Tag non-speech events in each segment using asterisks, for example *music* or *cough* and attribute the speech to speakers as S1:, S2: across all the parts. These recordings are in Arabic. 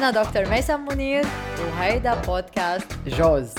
S1: أنا دكتور ميسم منير وهيدا بودكاست جوز.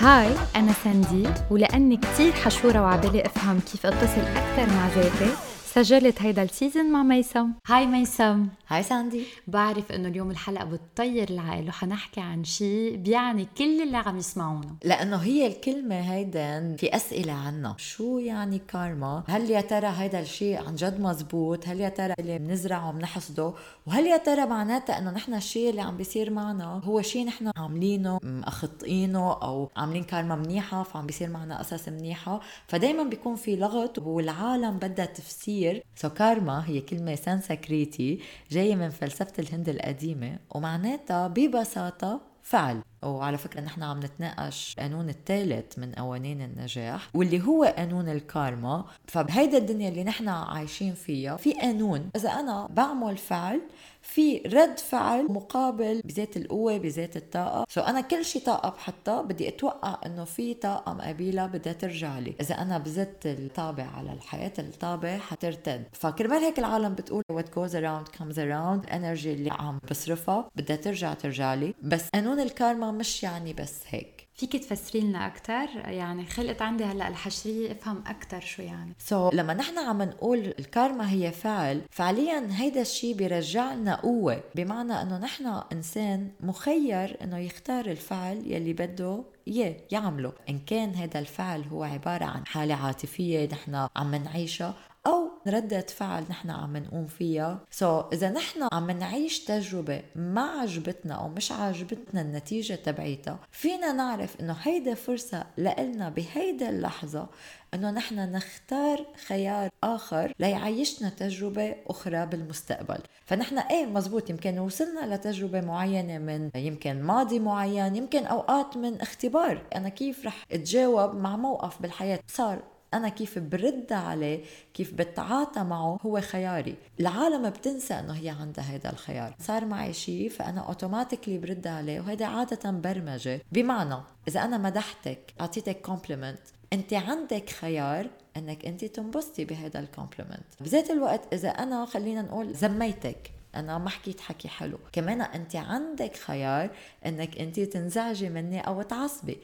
S2: hi أنا ساندي ولأني كتير حشورة وعبالي أفهم كيف أتصل أكثر مع ذاتي سجلت هيدا ال season مع ميسم. hi ميسم.
S1: hi ساندي.
S2: بعرف إنه اليوم الحلقة بتطير العقل وحنحكي عن شيء بيعني كل اللي عم يسمعونا.
S1: لأنه هي الكلمة هيدا في أسئلة عنها شو يعني كارما؟ هل يا ترى هيدا الشيء عن جد مزبوط؟ هل يا ترى اللي بنزرعه بنحصده وهل يا ترى معناتها إنه نحن الشيء اللي عم بيصير معنا هو شيء نحن عاملينه مخطئينه أو عاملين كارما منيحة فعم بيصير معنا قصص منيحة. فدائما بيكون في لغط والعالم بدها تفسير. so كارما هي كلمة سانسكريتي جاية من فلسفة الهند القديمة ومعناتها ببساطة فعل. وعلى فكرة نحن عم نتناقش قانون الثالث من قوانين النجاح واللي هو قانون الكارما. فبهيدا الدنيا اللي نحن عايشين فيها في قانون. إذا أنا بعمل فعل في رد فعل مقابل بذات القوة بذات الطاقة. so أنا كل شيء طاقة بحطها بدي أتوقع إنه في طاقة مقابلها بدها ترجع لي. إذا أنا بزت الطابة على الحيط الطابة حترتد. فكرمال هيك العالم بتقول what goes around comes around ال energy اللي عم بصرفها بدها ترجع ترجع لي. بس قانون الكارما مش يعني بس هيك.
S2: فيك تفسري لنا أكثر يعني خلقت عندي هلأ الحشرية أفهم أكثر شو يعني.
S1: so so, لما نحن عم نقول الكارما هي فعل فعليا هيدا الشيء بيرجع لنا قوة. بمعنى إنه نحن إنسان مخير إنه يختار الفعل يلي بده إياه يعمله. إن كان هذا الفعل هو عبارة عن حالة عاطفية نحن عم نعيشها أو ردة فعل نحن عم نقوم فيها. سو so, إذا نحن عم نعيش تجربة ما عجبتنا أو مش عجبتنا النتيجة تبعيتها فينا نعرف إنه هيدا فرصة لإلنا بهيدا اللحظة إنه نحن نختار خيار آخر ليعيشنا تجربة أخرى بالمستقبل. فنحن إيه مزبوط يمكن وصلنا لتجربة معينة من يمكن ماضي معين يمكن أوقات من اختبار. أنا كيف رح أتجاوب مع موقف بالحياة؟ صار أنا كيف برد عليه كيف بتعاطى معه هو خياري. العالم بتنسى إنه هي عندها هذا الخيار. صار معي شيء فأنا automatically برد عليه وهذا عادة برمجة. بمعنى إذا أنا مدحتك أعطيتك compliment أنت عندك خيار إنك أنت تنبسطي بهذا ال compliment بذات الوقت إذا أنا خلينا نقول زميتك أنا ما حكيت حكي حلو. كمان أنت عندك خيار إنك أنت تنزعجي مني أو تعصبي.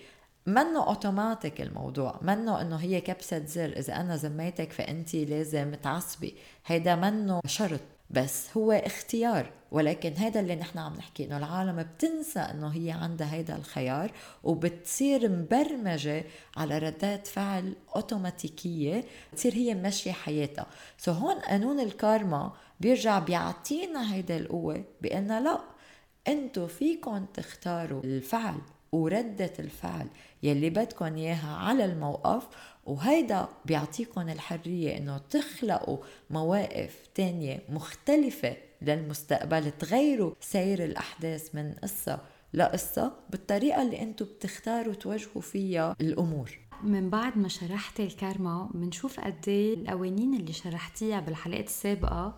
S1: منه اوتوماتيك الموضوع منه إنه هي كبسة زر إذا أنا زميتك فانت لازم تعصبي. هيدا منه شرط بس هو اختيار. ولكن هذا اللي نحن عم نحكي إنه العالم بتنسى إنه هي عندها هيدا الخيار وبتصير مبرمجة على ردات فعل اوتوماتيكيه بتصير هي ماشية حياتها. so هون قانون الكارما بيرجع بيعطينا هيدا القوة بأنه لا أنتو فيكم تختاروا الفعل. وردة الفعل يلي بدكم إياها على الموقف وهيدا بيعطيكم الحرية إنه تخلقوا مواقف تانية مختلفة للمستقبل تغيروا سير الأحداث من قصة لقصة بالطريقة اللي أنتم بتختاروا تواجهوا فيها الأمور.
S2: من بعد ما شرحتي الكارما بنشوف قد إيه القوانين اللي شرحتيها بالحلقات السابقة.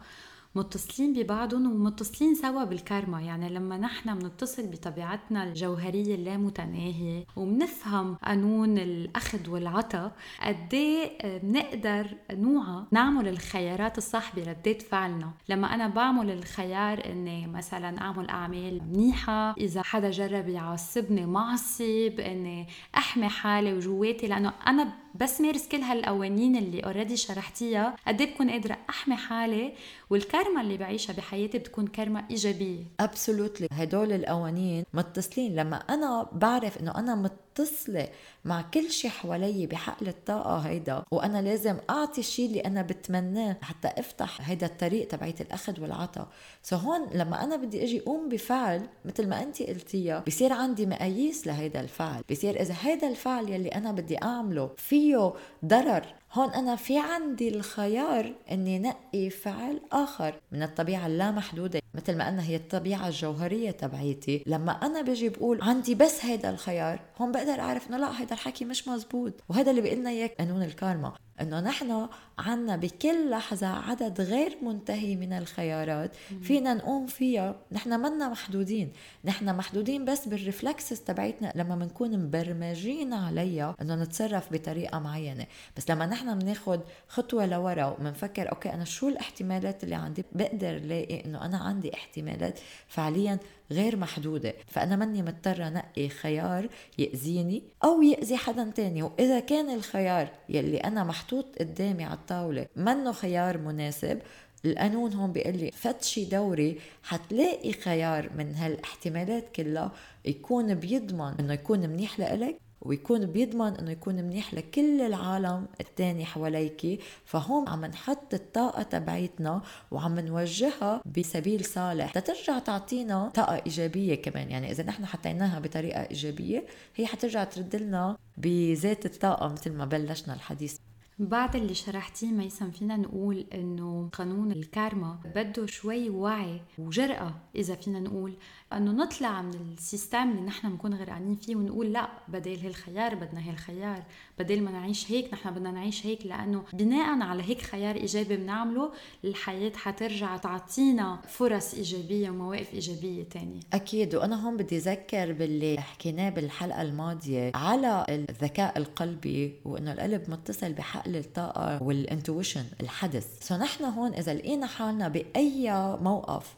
S2: متصلين ببعضهم ومتصلين سوا بالكارما. يعني لما نحن بنتصل بطبيعتنا الجوهرية اللامتناهية وبنفهم قانون الأخذ والعطاء قد إيه بنقدر نوعى نعمل الخيارات الصح بردات فعلنا. لما أنا بعمل الخيار إني مثلا أعمل أعمال منيحة إذا حدا جرب يعصبني معصب إني أحمي حالي وجواتي لأنه أنا بس مارس كل هالقوانين اللي اوريدي شرحتيها. قد إيه بكون قادرة؟ أحمي حالي والكارما اللي بعيشها بحياتي بتكون كارما إيجابية.
S1: absolutely هدول القوانين متصلين. لما أنا بعرف إنه أنا متصله مع كل شيء حوالي بحقل الطاقة هيدا. وأنا لازم أعطي الشيء اللي أنا بتمناه حتى أفتح هيدا الطريق تبعيت الأخذ والعطاء. so هون لما أنا بدي أجي أقوم بفعل مثل ما انت قلتيها بصير عندي مقاييس لهيدا الفعل. بصير إذا هيدا الفعل يلي أنا بدي أعمله فيه ضرر هون أنا في عندي الخيار أني نقي فعل آخر من الطبيعة اللامحدودة مثل ما أنا هي الطبيعة الجوهرية تبعيتي. لما أنا بجي بقول عندي بس هيدا الخيار هون بقدر أعرف إنه لا هيدا الحكي مش مزبوط. وهذا اللي بيقلنا إياه قانون الكارما. إنه نحن عنا بكل لحظة عدد غير منتهي من الخيارات. فينا نقوم فيها. نحن منا محدودين. نحن محدودين بس بالرفلكسز تبعتنا لما بنكون مبرمجين عليها إنه نتصرف بطريقة معينة. بس لما نحن بناخد خطوة لورا وبنفكر أوكي أنا شو الاحتمالات اللي عندي؟ بقدر لاقي إنه أنا عندي احتمالات فعليا غير محدودة. فأنا مني مضطرة نقي خيار يأذيني أو يأذي حدا تاني. وإذا كان الخيار يلي أنا محطوط قدامي على الطاولة منه خيار مناسب القانون هون بيقول لي فتشي دوري حتلاقي خيار من هالاحتمالات كلها يكون بيضمن إنه يكون منيح لإلك ويكون بيضمن إنه يكون منيح لكل العالم التاني حواليك. فهون عم نحط الطاقة تبعيتنا وعم نوجهها بسبيل صالح. تترجع تعطينا طاقة إيجابية كمان. يعني إذا نحن حطيناها بطريقة إيجابية هي حترجع ترد لنا بذات الطاقة مثل ما بلشنا الحديث.
S2: بعد اللي شرحتيه ميسم فينا نقول إنه قانون الكارما بده شوي وعي وجرأة إذا فينا نقول إنه نطلع من ال system اللي نحن بنكون غرقانين فيه ونقول لا بدل هالخيار بدنا هالخيار بدل ما نعيش هيك نحن بدنا نعيش هيك لأنه بناء على هيك خيار إيجابي بنعمله الحياة حترجع تعطينا فرص إيجابية ومواقف إيجابية تانية.
S1: أكيد وأنا هون بدي أذكر باللي حكيناه بالحلقة الماضية على الذكاء القلبي وإنه القلب متصل بحقل الطاقة وال intuition الحدث. so نحن هون إذا لقينا حالنا بأي موقف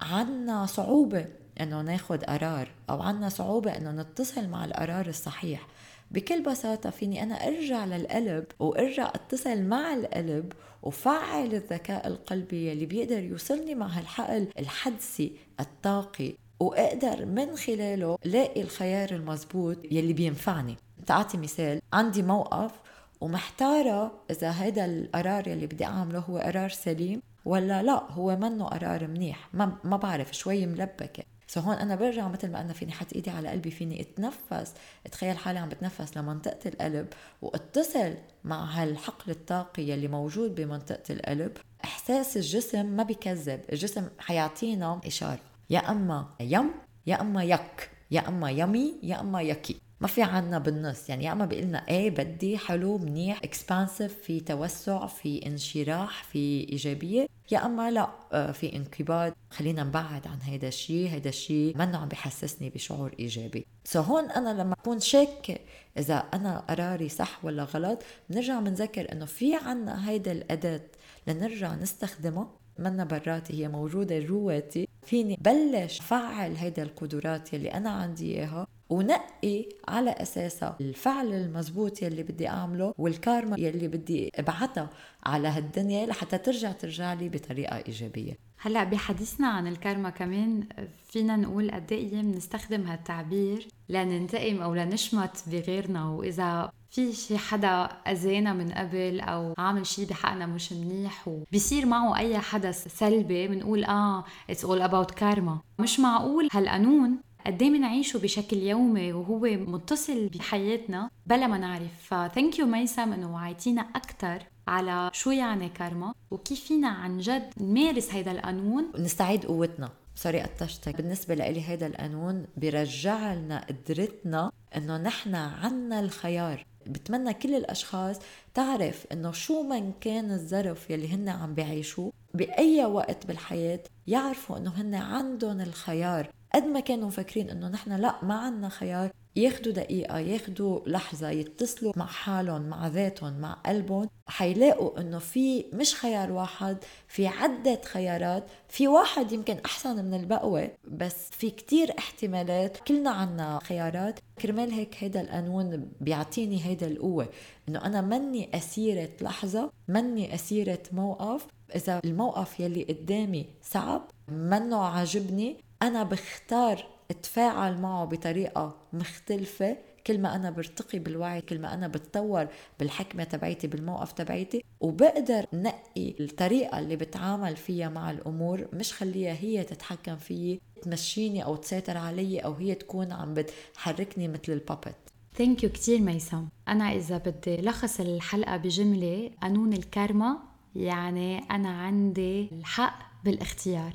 S1: عنا صعوبة إنه ناخد قرار أو عنا صعوبة إنه نتصل مع القرار الصحيح بكل بساطة فيني أنا أرجع للقلب وأرجع أتصل مع القلب وفعل الذكاء القلبي اللي بيقدر يوصلني مع هالحقل الحدسي الطاقي. وأقدر من خلاله لاقي الخيار المزبوط يلي بينفعني. تعطي مثال عندي موقف ومحتارة إذا هذا القرار يلي بدي أعمله هو قرار سليم ولا لا هو منه قرار منيح. ما, ما بعرف شوي ملبكة. سو هون أنا برجع مثل ما أنا فيني حط إيدي على قلبي فيني أتنفس. اتخيل حالي عم بتنفس لمنطقة القلب واتصل مع هالحقل الطاقي يلي موجود بمنطقة القلب. إحساس الجسم ما بيكذب الجسم حيعطينا إشارة. يا أما yum يا أما yuck يا أما yummy يا أما yucky. ما في عنا بالنص. يعني يا اما بيقول لنا إيه بدي حلو منيح expansive في توسع في انشراح في إيجابية. يا أما لا آه، في انقباض. خلينا نبعد عن هيدا الشيء هيدا الشيء منه عم بحسسني بشعور إيجابي. so هون أنا لما اكون شاكه إذا أنا قراري صح ولا غلط بنرجع بنذكر إنه في عنا هيدا الأداة لنرجع نستخدمها منا براتي هي موجودة جواتي. فيني بلش فعل هيدا القدرات يلي أنا عندي إياها ونقي على أساسها الفعل المزبوط يلي بدي أعمله والكارما يلي بدي ابعتها على هالدنيا لحتى ترجع ترجع لي بطريقة إيجابية.
S2: هلا بحديثنا عن الكارما كمان فينا نقول قد إيه بنستخدم هالتعبير لننتقم أو لنشمت بغيرنا. وإذا في شي حدا أذانا من قبل أو عامل شي بحقنا مش منيح وبيصير معه أي حدث سلبي بنقول آه it's all about كارما مش معقول هالقانون قد إيه بنعيشه بشكل يومي وهو متصل بحياتنا؟ بلا ما نعرف. ف thank you ميسم إنه وعيتينا أكثر على شو يعني كارما وكيف فينا عن جد نمارس هيدا القانون؟
S1: ونستعيد قوتنا. سوري قطشتك. بالنسبة لإلي هيدا القانون بيرجع لنا قدرتنا إنه نحن عنا الخيار. بتمنى كل الأشخاص تعرف إنه شو ما كان الظرف يلي هن عم بيعيشوه بأي وقت بالحياة يعرفوا إنه هن عندهم الخيار. قد ما كانوا مفكرين إنه نحن لا ما عنا خيار. ياخدوا دقيقة ياخدوا لحظة يتصلوا مع حالهم مع ذاتهم مع قلبهم. حيلاقوا إنه في مش خيار واحد في عدة خيارات. في واحد يمكن أحسن من البقوة بس في كتير احتمالات. كلنا عنا خيارات. كرمال هيك هيدا القانون بيعطيني هيدا القوة إنه أنا مني أسيرة لحظة مني أسيرة موقف. إذا الموقف يلي قدامي صعب منه عاجبني. أنا بختار أتفاعل معه بطريقة مختلفة. كل ما أنا برتقي بالوعي كل ما أنا بتطور بالحكمة تبعيتي بالموقف تبعيتي وبقدر نقي الطريقة اللي بتعامل فيها مع الأمور. مش خليها هي تتحكم فيي تمشيني أو تسيطر علي أو هي تكون عم بتحركني مثل ال
S2: puppet. thank you كثير ميسم أنا إذا بدي لخص الحلقة بجملة قانون الكارما يعني أنا عندي الحق بالاختيار.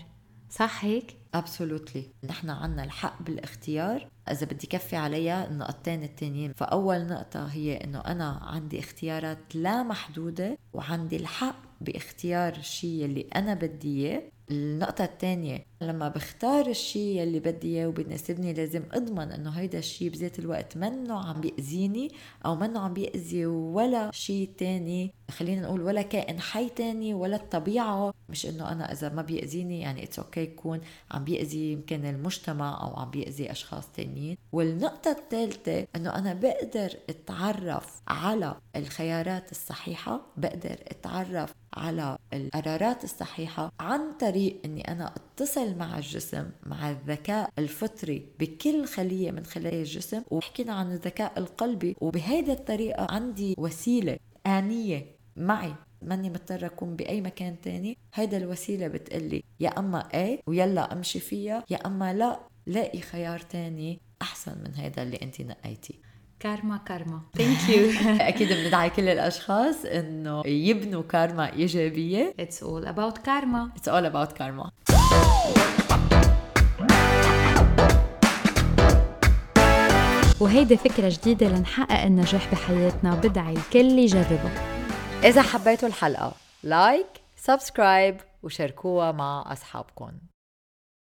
S2: صح هيك؟
S1: absolutely نحن عنا الحق بالاختيار. إذا بدي كفي عليها النقطتين التانيين. فأول نقطة هي إنه أنا عندي اختيارات لا محدودة وعندي الحق باختيار الشيء اللي أنا بدي إياه. النقطة الثانية لما بختار الشيء يلي بدي اياه وبناسبني لازم اضمن انه هيدا الشيء بذات الوقت منه عم بيأذيني أو منه عم بيأذي ولا شيء تاني خلينا نقول ولا كائن حي تاني ولا الطبيعة. مش إنه أنا إذا ما بيأذيني يعني it's okay okay يكون عم بيأذي يمكن المجتمع أو عم بيأذي أشخاص تانيين. والنقطة الثالثة إنه أنا بقدر أتعرف على الخيارات الصحيحة بقدر أتعرف على القرارات الصحيحة عن طريق إني أنا أتصل مع الجسم مع الذكاء الفطري بكل خلية من خلايا الجسم وحكينا عن الذكاء القلبي وبهيدي الطريقة عندي وسيلة آنية معي. ماني مضطرة أكون بأي مكان تاني. هيدا الوسيلة بتقلي يا أما إيه ويلا أمشي فيها يا أما لا لاقي خيار تاني أحسن من هيدا اللي أنت نقيتيه.
S2: كارما كارما. *laughs* thank you *laughs*
S1: أكيد بندعي كل الأشخاص إنه يبنوا كارما إيجابية.
S2: it's all about كارما
S1: it's all about كارما
S2: وهيدي فكرة جديدة لنحقق النجاح بحياتنا. بدعي الكل يجربها
S1: إذا حبيتوا الحلقة like subscribe وشاركوها مع أصحابكم.